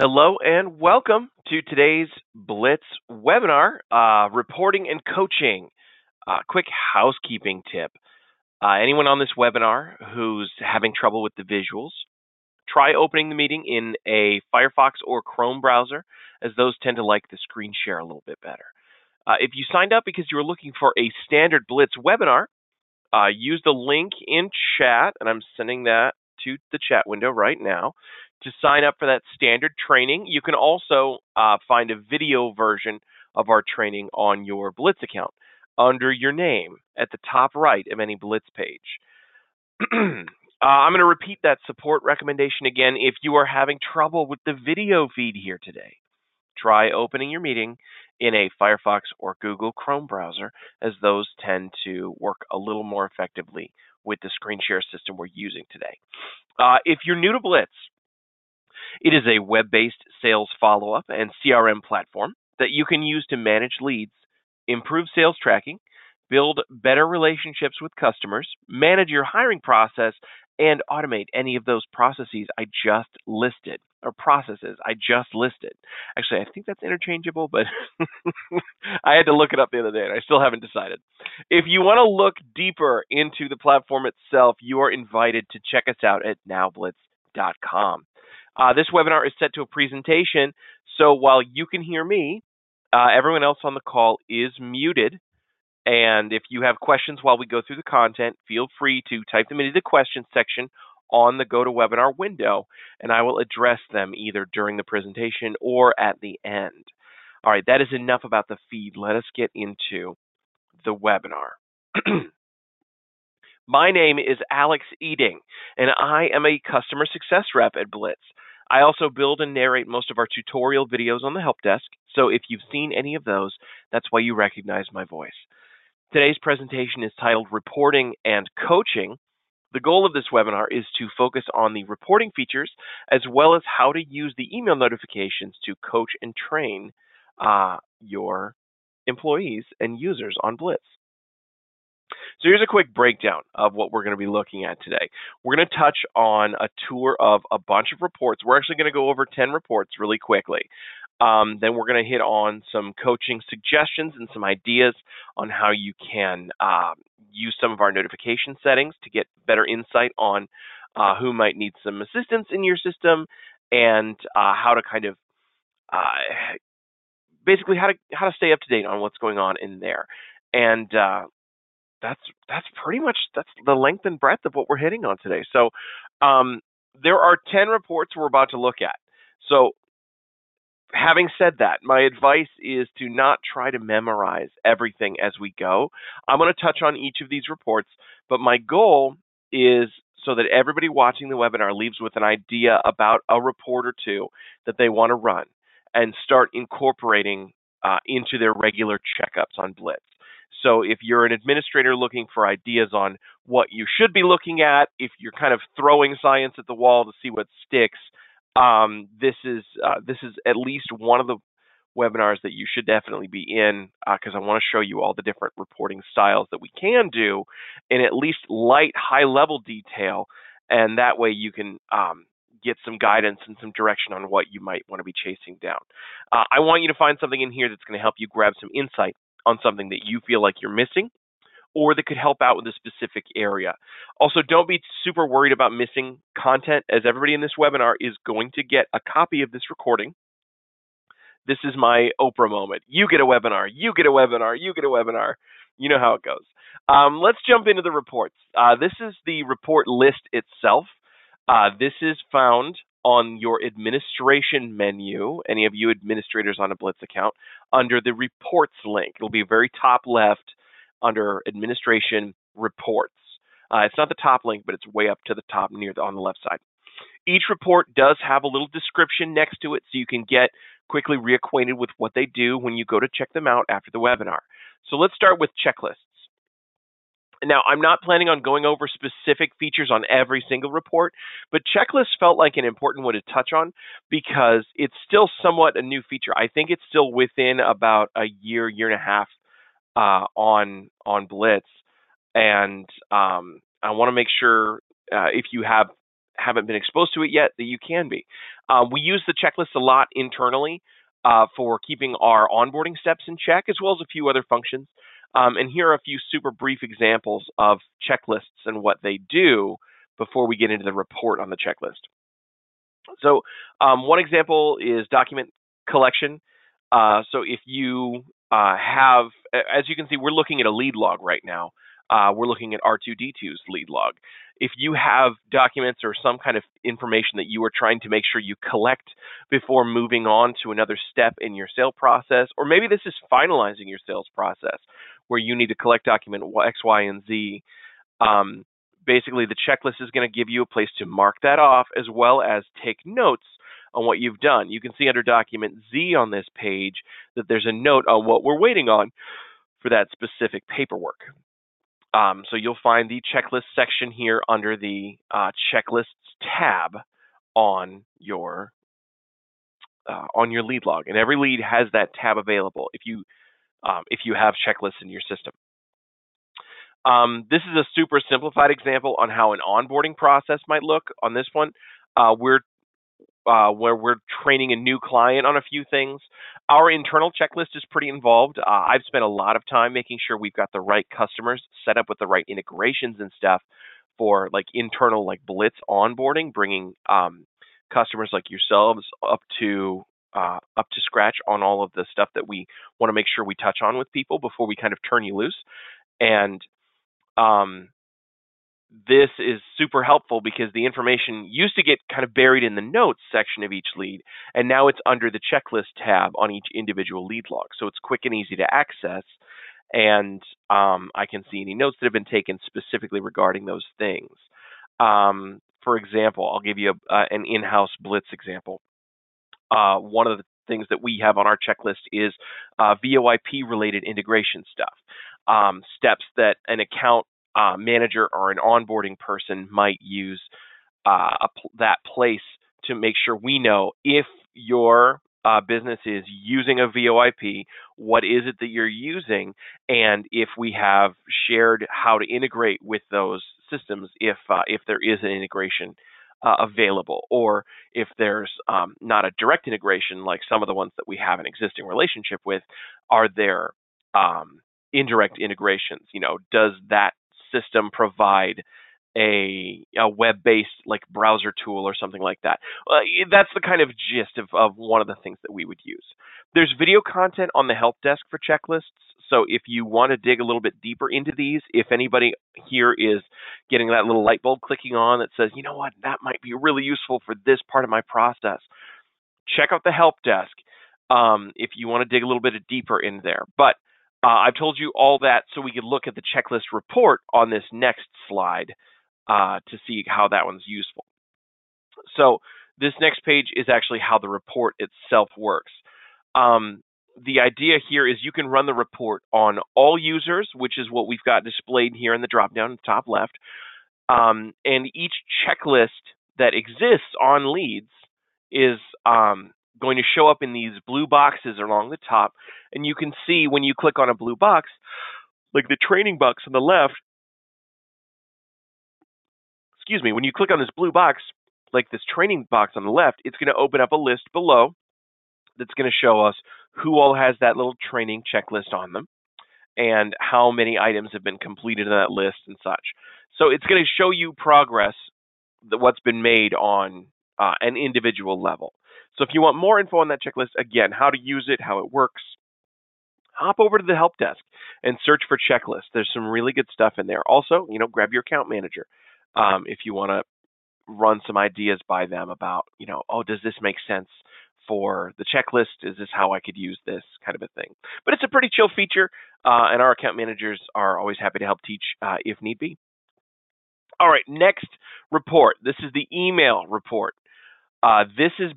Hello and welcome to today's Blitz webinar, uh, reporting and coaching. Uh, quick housekeeping tip. Uh, anyone on this webinar who's having trouble with the visuals, try opening the meeting in a Firefox or Chrome browser, as those tend to like the screen share a little bit better. Uh, if you signed up because you were looking for a standard Blitz webinar, uh, use the link in chat, and I'm sending that to the chat window right now to sign up for that standard training. You can also uh, find a video version of our training on your Blitz account under your name at the top right of any Blitz page. uh, I'm going to repeat that support recommendation again. If you are having trouble with the video feed here today, try opening your meeting in a Firefox or Google Chrome browser, as those tend to work a little more effectively with the screen share system we're using today. Uh, if you're new to Blitz, it is a web based sales follow up and CRM platform that you can use to manage leads, improve sales tracking, build better relationships with customers, manage your hiring process, and automate any of those processes I just listed or processes I just listed. Actually, I think that's interchangeable, but I had to look it up the other day and I still haven't decided. If you want to look deeper into the platform itself, you are invited to check us out at nowblitz.com. Uh, this webinar is set to a presentation, so while you can hear me, uh, everyone else on the call is muted. And if you have questions while we go through the content, feel free to type them into the questions section on the GoToWebinar window, and I will address them either during the presentation or at the end. All right, that is enough about the feed. Let us get into the webinar. My name is Alex Eding, and I am a customer success rep at Blitz. I also build and narrate most of our tutorial videos on the help desk, so if you've seen any of those, that's why you recognize my voice. Today's presentation is titled Reporting and Coaching. The goal of this webinar is to focus on the reporting features as well as how to use the email notifications to coach and train uh, your employees and users on Blitz. So here's a quick breakdown of what we're going to be looking at today. We're going to touch on a tour of a bunch of reports. We're actually going to go over 10 reports really quickly. Um, then we're going to hit on some coaching suggestions and some ideas on how you can uh, use some of our notification settings to get better insight on uh, who might need some assistance in your system and uh, how to kind of uh, basically how to how to stay up to date on what's going on in there. And uh, that's that's pretty much that's the length and breadth of what we're hitting on today. So um, there are ten reports we're about to look at. So having said that, my advice is to not try to memorize everything as we go. I'm going to touch on each of these reports, but my goal is so that everybody watching the webinar leaves with an idea about a report or two that they want to run and start incorporating uh, into their regular checkups on Blitz. So if you're an administrator looking for ideas on what you should be looking at, if you're kind of throwing science at the wall to see what sticks, um, this is uh, this is at least one of the webinars that you should definitely be in because uh, I want to show you all the different reporting styles that we can do in at least light, high level detail, and that way you can um, get some guidance and some direction on what you might want to be chasing down. Uh, I want you to find something in here that's going to help you grab some insight on something that you feel like you're missing or that could help out with a specific area. Also, don't be super worried about missing content, as everybody in this webinar is going to get a copy of this recording. This is my Oprah moment. You get a webinar, you get a webinar, you get a webinar. You know how it goes. Um, let's jump into the reports. Uh, this is the report list itself. Uh, this is found on your administration menu, any of you administrators on a Blitz account, under the reports link. It'll be very top left under administration reports. Uh, it's not the top link, but it's way up to the top near the, on the left side. Each report does have a little description next to it so you can get quickly reacquainted with what they do when you go to check them out after the webinar. So let's start with checklists. Now, I'm not planning on going over specific features on every single report, but checklists felt like an important one to touch on because it's still somewhat a new feature. I think it's still within about a year, year and a half uh, on on Blitz, and um, I want to make sure uh, if you have haven't been exposed to it yet that you can be. Um, we use the checklist a lot internally uh, for keeping our onboarding steps in check, as well as a few other functions. Um, and here are a few super brief examples of checklists and what they do before we get into the report on the checklist. So um, one example is document collection. Uh, so if you uh, have, as you can see, we're looking at a lead log right now. Uh, we're looking at R2D2's lead log. If you have documents or some kind of information that you are trying to make sure you collect before moving on to another step in your sale process, or maybe this is finalizing your sales process where you need to collect document X, Y, and Z, um, basically the checklist is going to give you a place to mark that off as well as take notes on what you've done. You can see under document Z on this page that there's a note on what we're waiting on for that specific paperwork. Um, so you'll find the checklist section here under the uh, checklists tab on your uh, on your lead log, and every lead has that tab available if you um, if you have checklists in your system. Um, this is a super simplified example on how an onboarding process might look. On this one, uh, we're uh, where we're training a new client on a few things. Our internal checklist is pretty involved. Uh, I've spent a lot of time making sure we've got the right customers set up with the right integrations and stuff for like internal like Blitz onboarding, bringing um, customers like yourselves up to uh, up to scratch on all of the stuff that we want to make sure we touch on with people before we kind of turn you loose. And um, this is super helpful because the information used to get kind of buried in the notes section of each lead, and now it's under the checklist tab on each individual lead log. So it's quick and easy to access, and um, I can see any notes that have been taken specifically regarding those things. Um, for example, I'll give you a, uh, an in-house Blitz example. Uh, one of the things that we have on our checklist is uh, VoIP related integration stuff. Um, steps that an account uh, manager or an onboarding person might use uh, that place to make sure we know if your uh, business is using a VoIP, what is it that you're using, and if we have shared how to integrate with those systems, if uh, if there is an integration uh, available, or if there's um, not a direct integration like some of the ones that we have an existing relationship with, are there um, indirect integrations? You know, does that system provide a, a web-based like browser tool or something like that. Uh, that's the kind of gist of, of one of the things that we would use. There's video content on the help desk for checklists. So if you want to dig a little bit deeper into these, if anybody here is getting that little light bulb clicking on that says, you know what, that might be really useful for this part of my process, check out the help desk um, if you want to dig a little bit deeper in there. But uh, I've told you all that so we could look at the checklist report on this next slide uh, to see how that one's useful. So this next page is actually how the report itself works. Um, the idea here is you can run the report on all users, which is what we've got displayed here in the dropdown the top left. Um, and each checklist that exists on leads is um, going to show up in these blue boxes along the top. And you can see when you click on a blue box, like the training box on the left, excuse me, when you click on this blue box, like this training box on the left, it's going to open up a list below that's going to show us who all has that little training checklist on them and how many items have been completed in that list and such. So it's going to show you progress, what's been made on uh, an individual level. So if you want more info on that checklist, again, how to use it, how it works, hop over to the help desk and search for checklists. There's some really good stuff in there. Also, you know, grab your account manager um, if you want to run some ideas by them about, you know, oh, does this make sense for the checklist? Is this how I could use this kind of a thing? But it's a pretty chill feature, uh, and our account managers are always happy to help teach uh, if need be. All right, next report. This is the email report. Uh, this is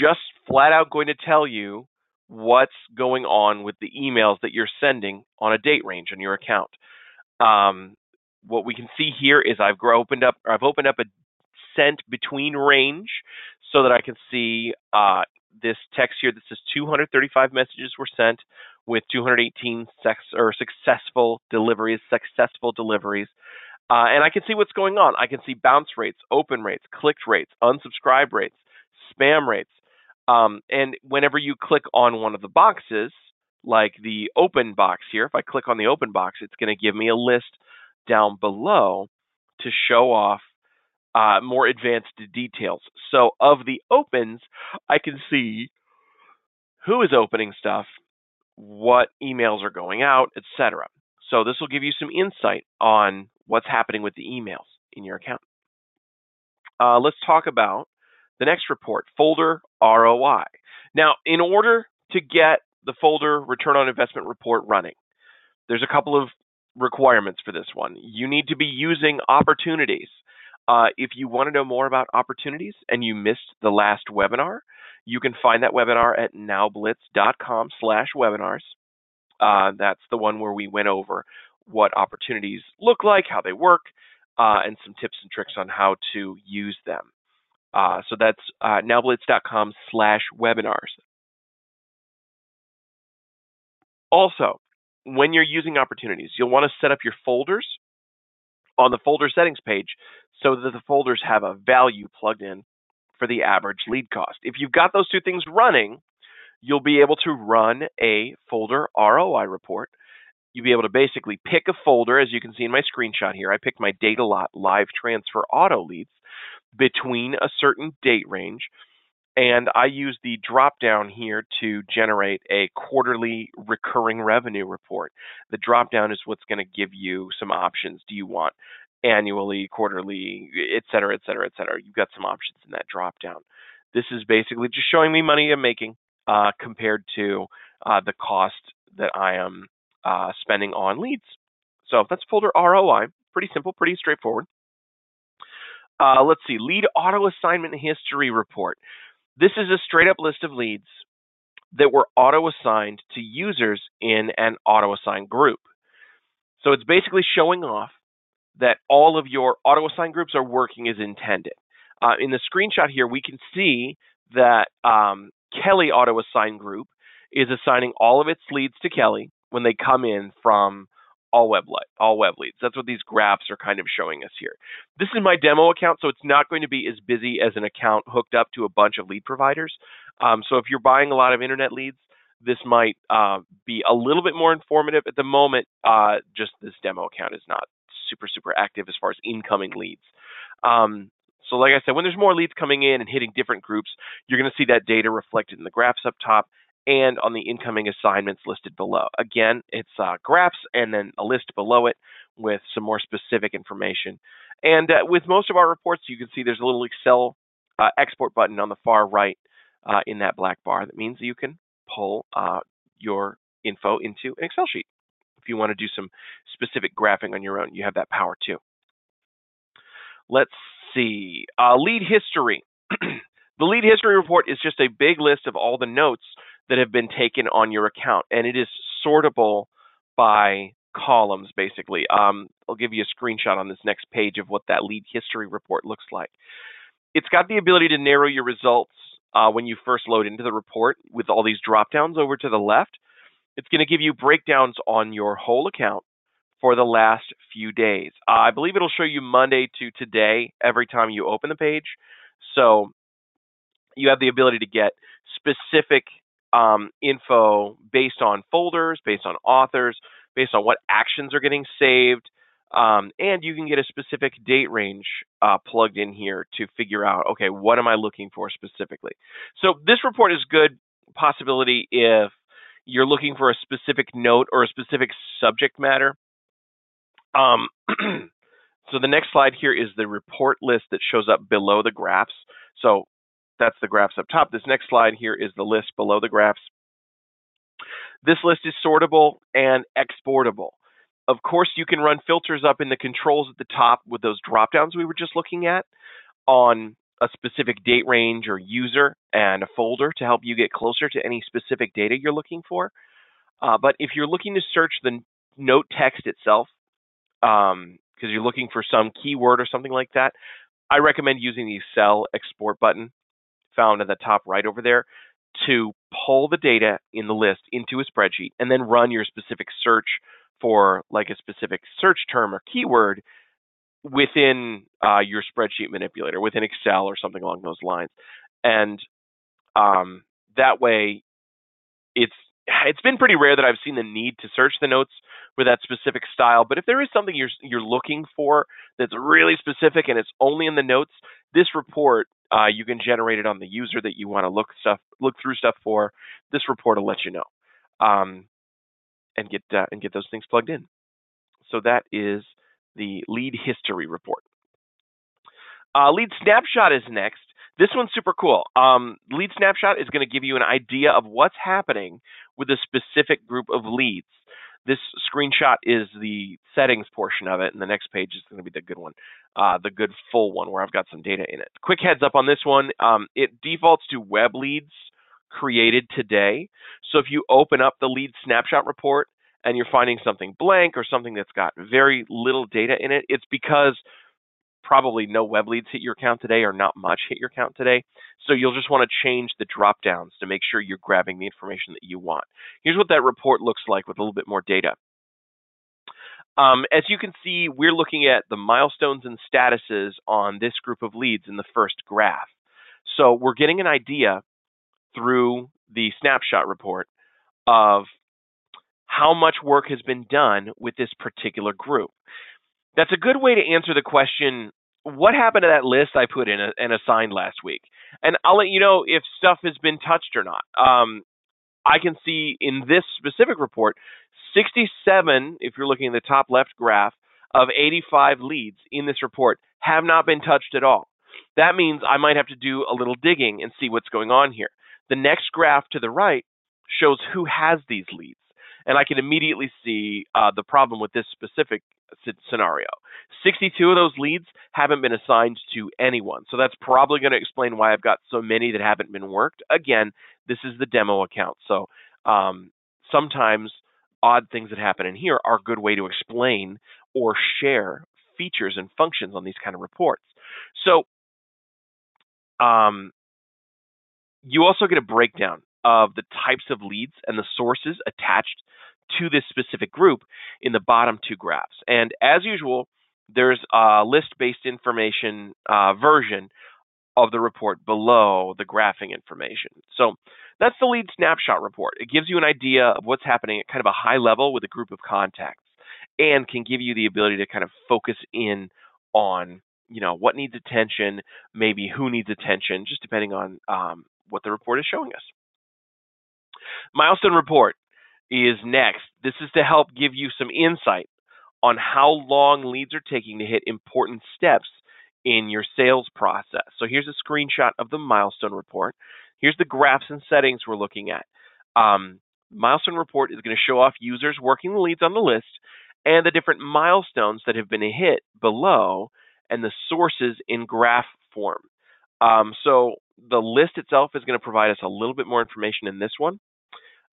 just flat out going to tell you what's going on with the emails that you're sending on a date range on your account. Um, what we can see here is I've opened up I've opened up a sent between range so that I can see uh, this text here that says 235 messages were sent with 218 sex or successful deliveries, successful deliveries. Uh, and I can see what's going on. I can see bounce rates, open rates, clicked rates, unsubscribe rates, spam rates. Um, and whenever you click on one of the boxes, like the open box here, if I click on the open box, it's going to give me a list down below to show off uh, more advanced details. So of the opens, I can see who is opening stuff, what emails are going out, etc. So this will give you some insight on what's happening with the emails in your account. Uh, let's talk about the next report, folder ROI. Now, in order to get the folder return on investment report running, there's a couple of requirements for this one. You need to be using opportunities. Uh, if you want to know more about opportunities and you missed the last webinar, you can find that webinar at nowblitz.com slash webinars. Uh, that's the one where we went over what opportunities look like, how they work, uh, and some tips and tricks on how to use them. Uh, so that's uh, nowblitz.com slash webinars. Also, when you're using opportunities, you'll want to set up your folders on the folder settings page so that the folders have a value plugged in for the average lead cost. If you've got those two things running, you'll be able to run a folder ROI report. You'll be able to basically pick a folder, as you can see in my screenshot here. I picked my Datalot live transfer auto leads between a certain date range. And I use the drop down here to generate a quarterly recurring revenue report. The drop down is what's going to give you some options. Do you want annually, quarterly, et cetera, et cetera, et cetera? You've got some options in that drop down. This is basically just showing me money I'm making uh, compared to uh, the cost that I am uh, spending on leads. So that's folder ROI. Pretty simple, pretty straightforward. Uh, let's see, lead auto assignment history report. This is a straight up list of leads that were auto assigned to users in an auto assigned group. So it's basically showing off that all of your auto assigned groups are working as intended. Uh, in the screenshot here, we can see that um, Kelly auto assign group is assigning all of its leads to Kelly when they come in from all web all web leads. That's what these graphs are kind of showing us here. This is my demo account, so it's not going to be as busy as an account hooked up to a bunch of lead providers. Um, so if you're buying a lot of internet leads, this might uh, be a little bit more informative. At the moment, uh, just this demo account is not super super active as far as incoming leads. Um, so like I said, when there's more leads coming in and hitting different groups, you're going to see that data reflected in the graphs up top and on the incoming assignments listed below. Again, it's uh, graphs and then a list below it with some more specific information. And uh, with most of our reports, you can see there's a little Excel uh, export button on the far right uh, in that black bar. That means you can pull uh, your info into an Excel sheet. If you want to do some specific graphing on your own, you have that power too. Let's see. Uh, lead history. the lead history report is just a big list of all the notes that have been taken on your account, and it is sortable by columns basically. Um, I'll give you a screenshot on this next page of what that lead history report looks like. It's got the ability to narrow your results uh, when you first load into the report with all these drop downs over to the left. It's going to give you breakdowns on your whole account for the last few days. Uh, I believe it'll show you Monday to today every time you open the page. So you have the ability to get specific um, info based on folders, based on authors, based on what actions are getting saved. Um, and you can get a specific date range uh, plugged in here to figure out, okay, what am I looking for specifically? So this report is good possibility if you're looking for a specific note or a specific subject matter. Um, so the next slide here is the report list that shows up below the graphs. So that's the graphs up top. This next slide here is the list below the graphs. This list is sortable and exportable. Of course, you can run filters up in the controls at the top with those drop downs we were just looking at on a specific date range or user and a folder to help you get closer to any specific data you're looking for. Uh, but if you're looking to search the note text itself, because um, you're looking for some keyword or something like that, I recommend using the Excel export button found at the top right over there to pull the data in the list into a spreadsheet and then run your specific search for like a specific search term or keyword within uh, your spreadsheet manipulator, within Excel or something along those lines, and um, that way, it's it's been pretty rare that I've seen the need to search the notes with that specific style. But if there is something you're you're looking for that's really specific and it's only in the notes, this report uh, you can generate it on the user that you want to look stuff look through stuff for. This report will let you know, um, and get uh, and get those things plugged in. So that is the lead history report. Uh, lead snapshot is next. This one's super cool. Um, lead snapshot is going to give you an idea of what's happening with a specific group of leads. This screenshot is the settings portion of it, and the next page is going to be the good one, uh, the good full one where I've got some data in it. Quick heads up on this one: um, it defaults to web leads created today. So if you open up the lead snapshot report and you're finding something blank or something that's got very little data in it, it's because probably no web leads hit your account today or not much hit your account today. So you'll just want to change the drop downs to make sure you're grabbing the information that you want. Here's what that report looks like with a little bit more data. Um, as you can see, we're looking at the milestones and statuses on this group of leads in the first graph. So we're getting an idea through the snapshot report of how much work has been done with this particular group. That's a good way to answer the question what happened to that list I put in a, and assigned last week? And I'll let you know if stuff has been touched or not. Um, I can see in this specific report, 67, if you're looking at the top left graph, of 85 leads in this report have not been touched at all. That means I might have to do a little digging and see what's going on here. The next graph to the right shows who has these leads. And I can immediately see uh, the problem with this specific scenario. 62 of those leads haven't been assigned to anyone. So that's probably going to explain why I've got so many that haven't been worked. Again, this is the demo account. So um, sometimes odd things that happen in here are a good way to explain or share features and functions on these kind of reports. So um, you also get a breakdown of the types of leads and the sources attached to this specific group in the bottom two graphs. And as usual, there's a list-based information uh, version of the report below the graphing information. So that's the lead snapshot report. It gives you an idea of what's happening at kind of a high level with a group of contacts and can give you the ability to kind of focus in on you know what needs attention, maybe who needs attention, just depending on um, what the report is showing us. Milestone report is next. This is to help give you some insight on how long leads are taking to hit important steps in your sales process. So here's a screenshot of the milestone report. Here's the graphs and settings we're looking at. Um, milestone report is going to show off users working the leads on the list and the different milestones that have been hit below and the sources in graph form. Um, so the list itself is going to provide us a little bit more information in this one.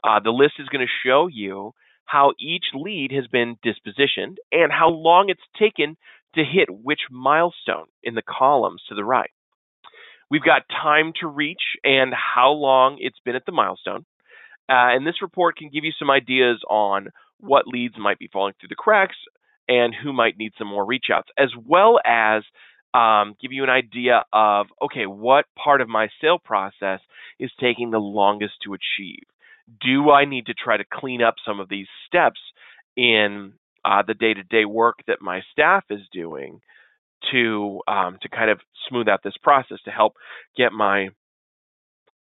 Uh, the list is going to show you how each lead has been dispositioned and how long it's taken to hit which milestone in the columns to the right. We've got time to reach and how long it's been at the milestone. Uh, and this report can give you some ideas on what leads might be falling through the cracks and who might need some more reach outs, as well as um, give you an idea of okay, what part of my sale process is taking the longest to achieve do I need to try to clean up some of these steps in uh, the day-to-day work that my staff is doing to um, to kind of smooth out this process to help get my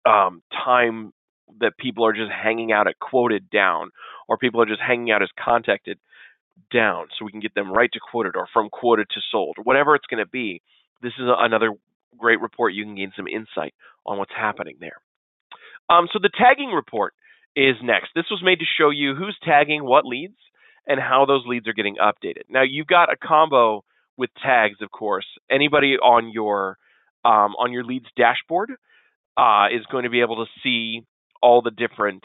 um, time that people are just hanging out at quoted down, or people are just hanging out as contacted down, so we can get them right to quoted or from quoted to sold, or whatever it's going to be. This is another great report. You can gain some insight on what's happening there. Um, so the tagging report is next. This was made to show you who's tagging what leads and how those leads are getting updated. Now you've got a combo with tags, of course. Anybody on your um, on your leads dashboard uh, is going to be able to see all the different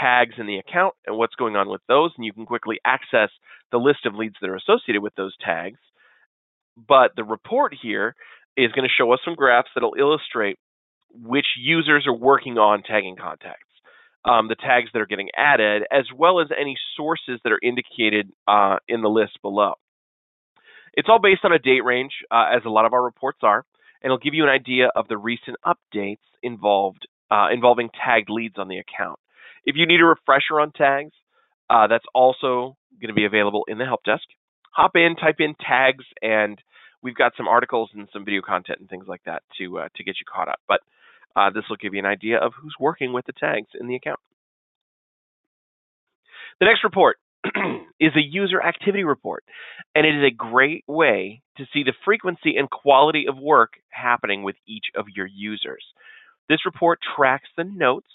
tags in the account and what's going on with those, and you can quickly access the list of leads that are associated with those tags. But the report here is going to show us some graphs that'll illustrate which users are working on tagging contacts um, the tags that are getting added, as well as any sources that are indicated uh, in the list below. It's all based on a date range, uh, as a lot of our reports are, and it'll give you an idea of the recent updates involved uh, involving tagged leads on the account. If you need a refresher on tags, uh, that's also going to be available in the help desk. Hop in, type in tags, and we've got some articles and some video content and things like that to uh, to get you caught up. But uh, this will give you an idea of who's working with the tags in the account. The next report is a user activity report, and it is a great way to see the frequency and quality of work happening with each of your users. This report tracks the notes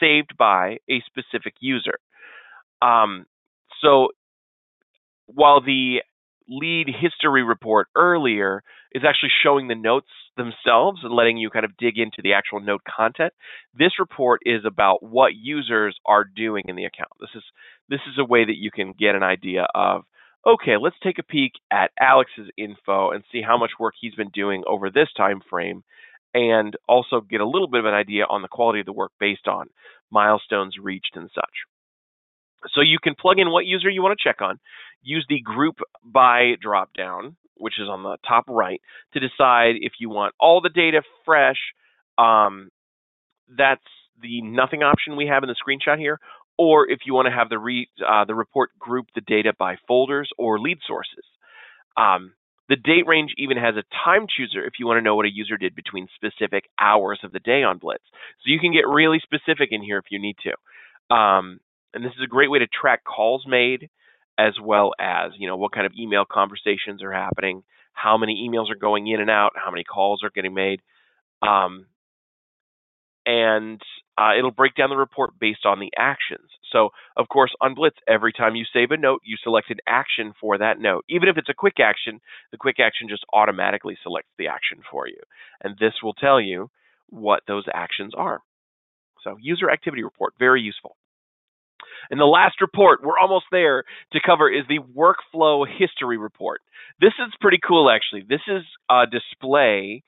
saved by a specific user. Um, so while the lead history report earlier is actually showing the notes themselves and letting you kind of dig into the actual note content. This report is about what users are doing in the account. This is this is a way that you can get an idea of okay, let's take a peek at Alex's info and see how much work he's been doing over this time frame and also get a little bit of an idea on the quality of the work based on milestones reached and such. So you can plug in what user you want to check on, use the group by dropdown, which is on the top right, to decide if you want all the data fresh. Um, that's the nothing option we have in the screenshot here, or if you want to have the re, uh, the report group the data by folders or lead sources. Um, the date range even has a time chooser if you want to know what a user did between specific hours of the day on Blitz. So you can get really specific in here if you need to. Um, and this is a great way to track calls made as well as, you know, what kind of email conversations are happening, how many emails are going in and out, how many calls are getting made. Um, and uh, it'll break down the report based on the actions. So, of course, on Blitz, every time you save a note, you select an action for that note. Even if it's a quick action, the quick action just automatically selects the action for you. And this will tell you what those actions are. So, user activity report, very useful. And the last report, we're almost there to cover, is the workflow history report. This is pretty cool, actually. This is a display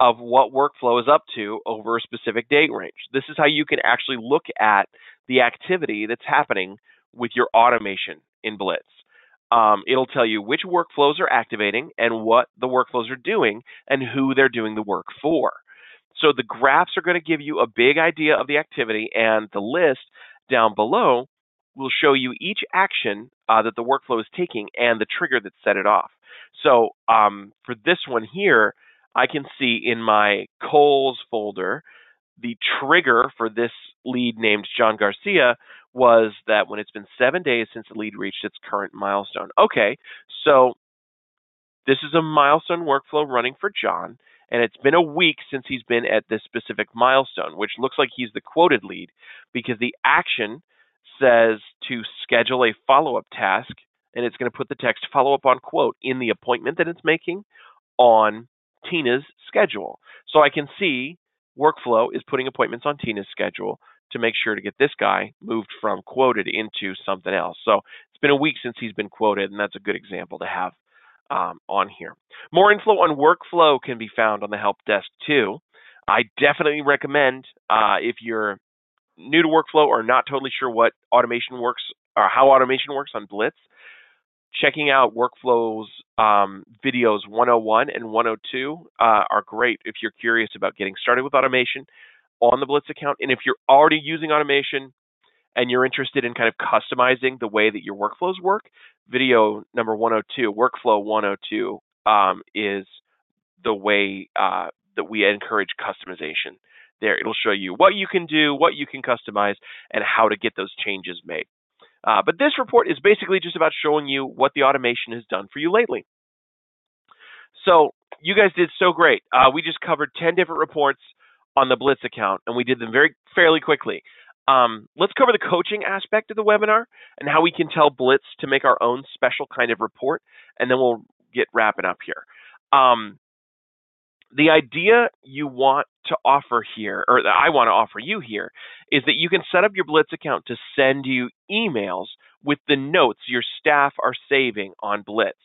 of what workflow is up to over a specific date range. This is how you can actually look at the activity that's happening with your automation in Blitz. Um, it'll tell you which workflows are activating and what the workflows are doing and who they're doing the work for. So the graphs are going to give you a big idea of the activity, and the list down below will show you each action uh, that the workflow is taking and the trigger that set it off. So um, for this one here, I can see in my Coles folder the trigger for this lead named John Garcia was that when it's been seven days since the lead reached its current milestone. Okay, so this is a milestone workflow running for John, and it's been a week since he's been at this specific milestone, which looks like he's the quoted lead because the action says to schedule a follow up task, and it's going to put the text follow up on quote in the appointment that it's making on Tina's schedule. So I can see workflow is putting appointments on Tina's schedule to make sure to get this guy moved from quoted into something else. So it's been a week since he's been quoted, and that's a good example to have um, on here. More info on workflow can be found on the help desk too. I definitely recommend uh, if you're new to workflow or not totally sure what automation works or how automation works on Blitz, checking out workflows um, videos 101 and 102 uh, are great if you're curious about getting started with automation on the Blitz account. And if you're already using automation and you're interested in kind of customizing the way that your workflows work, video number 102, workflow 102, um, is the way uh, that we encourage customization there. It'll show you what you can do, what you can customize, and how to get those changes made. Uh, but this report is basically just about showing you what the automation has done for you lately. So you guys did so great. Uh, we just covered 10 different reports on the Blitz account, and we did them very fairly quickly. Um, let's cover the coaching aspect of the webinar and how we can tell Blitz to make our own special kind of report, and then we'll get wrapping up here. Um, the idea you want to offer here, or that I want to offer you here, is that you can set up your Blitz account to send you emails with the notes your staff are saving on Blitz.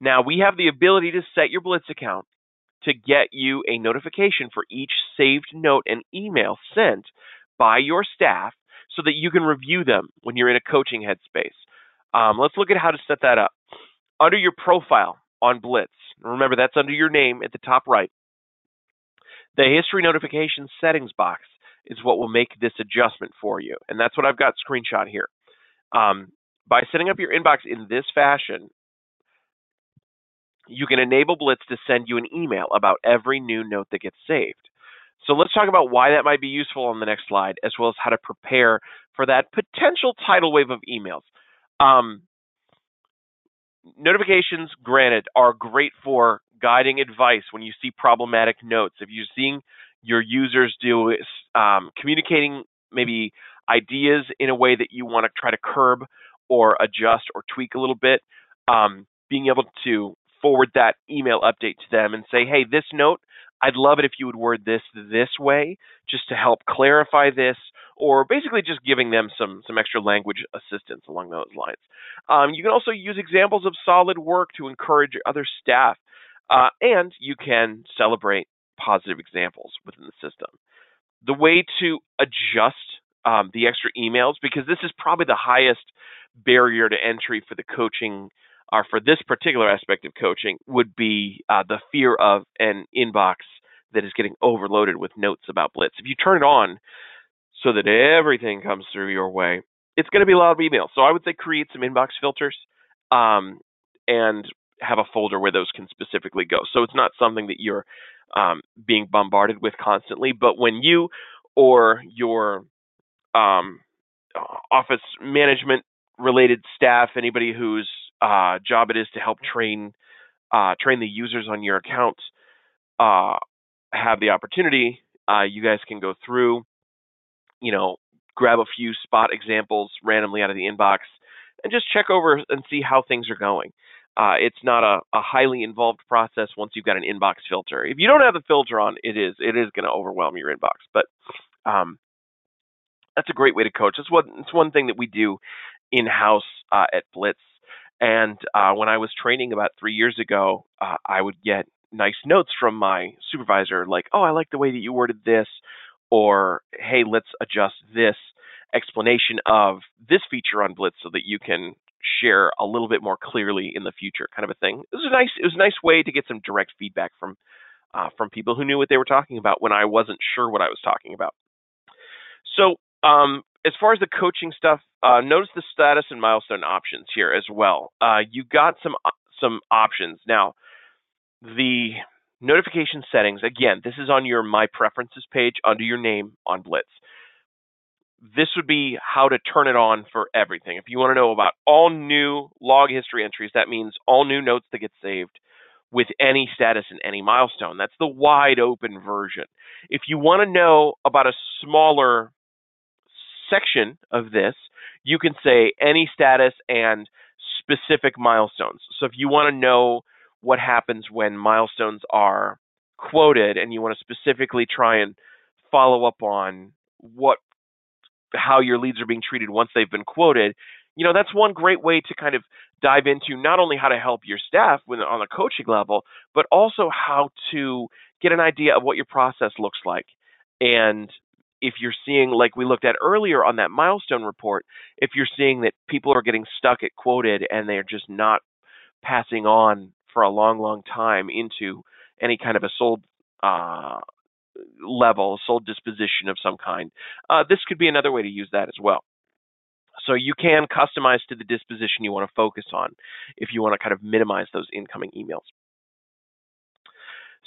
Now, we have the ability to set your Blitz account to get you a notification for each saved note and email sent by your staff so that you can review them when you're in a coaching headspace. Um, let's look at how to set that up. under your profile on Blitz, remember that's under your name at the top right, the history notification settings box is what will make this adjustment for you. And that's what I've got screenshot here. Um, by setting up your inbox in this fashion, you can enable Blitz to send you an email about every new note that gets saved. So let's talk about why that might be useful on the next slide, as well as how to prepare for that potential tidal wave of emails. Um, notifications, granted, are great for guiding advice when you see problematic notes. If you're seeing your users do um, communicating maybe ideas in a way that you want to try to curb or adjust or tweak a little bit, um, being able to forward that email update to them and say, hey, this note, I'd love it if you would word this this way, just to help clarify this, or basically just giving them some some extra language assistance along those lines. Um, you can also use examples of solid work to encourage other staff, uh, and you can celebrate positive examples within the system. The way to adjust um, the extra emails, because this is probably the highest barrier to entry for the coaching or for this particular aspect of coaching would be uh, the fear of an inbox that is getting overloaded with notes about Blitz. If you turn it on so that everything comes through your way, it's going to be a lot of emails. So I would say create some inbox filters um, and have a folder where those can specifically go. So it's not something that you're um, being bombarded with constantly, but when you or your um, office management related staff, anybody whose uh, job it is to help train uh, train the users on your account, uh, have the opportunity, uh, you guys can go through, you know, grab a few spot examples randomly out of the inbox, and just check over and see how things are going. Uh, it's not a, a, highly involved process once you've got an inbox filter. If you don't have the filter on, it is it is going to overwhelm your inbox. But um, that's a great way to coach. That's one it's one thing that we do in house uh, at Blitz. And uh, when I was training about three years ago, uh, I would get nice notes from my supervisor, like, "Oh, I like the way that you worded this," or "Hey, let's adjust this explanation of this feature on Blitz so that you can share a little bit more clearly in the future," kind of a thing. It was a nice it was a nice way to get some direct feedback from uh, from people who knew what they were talking about when I wasn't sure what I was talking about. So um, as far as the coaching stuff, uh, notice the status and milestone options here as well. Uh, you got some uh, some options now. The notification settings again. This is on your My Preferences page under your name on Blitz. This would be how to turn it on for everything. If you want to know about all new log history entries, that means all new notes that get saved with any status and any milestone. That's the wide open version. If you want to know about a smaller section of this, you can say any status and specific milestones. So if you want to know what happens when milestones are quoted and you want to specifically try and follow up on what how your leads are being treated once they've been quoted, you know, that's one great way to kind of dive into not only how to help your staff when on a coaching level, but also how to get an idea of what your process looks like and if you're seeing, like we looked at earlier on that milestone report, if you're seeing that people are getting stuck at quoted and they're just not passing on for a long, long time into any kind of a sold uh, level, sold disposition of some kind, uh, this could be another way to use that as well. So you can customize to the disposition you want to focus on if you want to kind of minimize those incoming emails.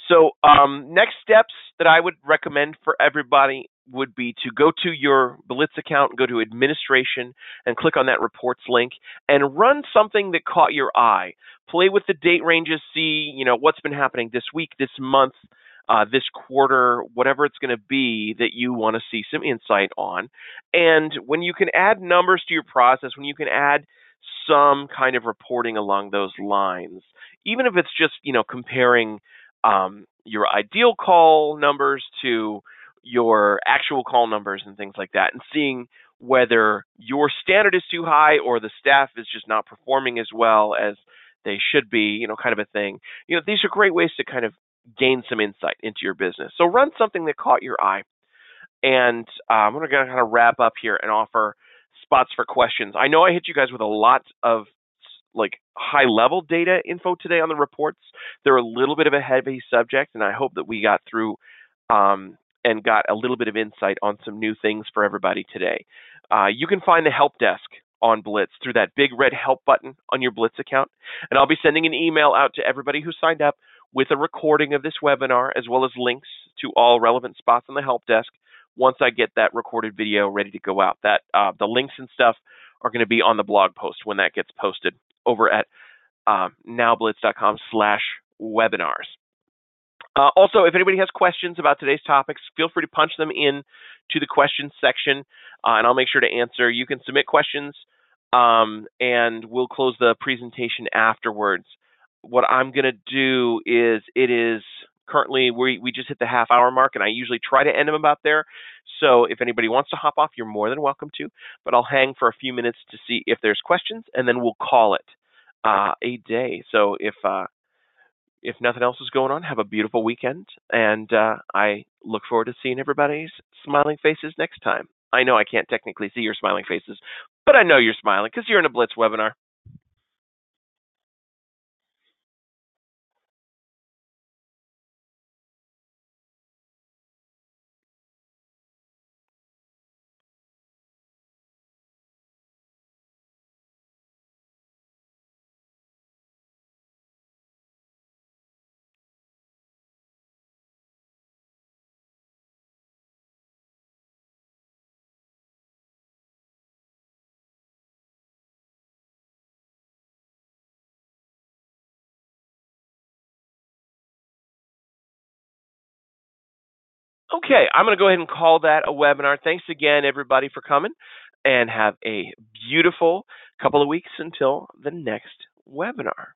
So um, next steps that I would recommend for everybody would be to go to your Blitz account, go to administration, and click on that reports link and run something that caught your eye. Play with the date ranges, see you know what's been happening this week, this month, uh, this quarter, whatever it's going to be that you want to see some insight on. And when you can add numbers to your process, when you can add some kind of reporting along those lines, even if it's just you know comparing um, your ideal call numbers to your actual call numbers and things like that and seeing whether your standard is too high or the staff is just not performing as well as they should be, you know, kind of a thing. You know, these are great ways to kind of gain some insight into your business. So run something that caught your eye. And uh, I'm going to kind of wrap up here and offer spots for questions. I know I hit you guys with a lot of like high level data info today on the reports. They're a little bit of a heavy subject, and I hope that we got through um, and got a little bit of insight on some new things for everybody today. Uh, you can find the help desk on Blitz through that big red help button on your Blitz account. And I'll be sending an email out to everybody who signed up with a recording of this webinar as well as links to all relevant spots on the help desk once I get that recorded video ready to go out. That uh, the links and stuff are going to be on the blog post when that gets posted over at um, nowblitz.com slash webinars. Uh, also, if anybody has questions about today's topics, feel free to punch them in to the questions section, uh, and I'll make sure to answer. You can submit questions, um, and we'll close the presentation afterwards. What I'm going to do is it is currently we we just hit the half hour mark, and I usually try to end them about there. So if anybody wants to hop off, you're more than welcome to. But I'll hang for a few minutes to see if there's questions, and then we'll call it uh, a day. So if uh, if nothing else is going on, have a beautiful weekend, and uh, I look forward to seeing everybody's smiling faces next time. I know I can't technically see your smiling faces, but I know you're smiling because you're in a Blitz webinar. Okay, I'm going to go ahead and call that a webinar. Thanks again, everybody, for coming, and have a beautiful couple of weeks until the next webinar.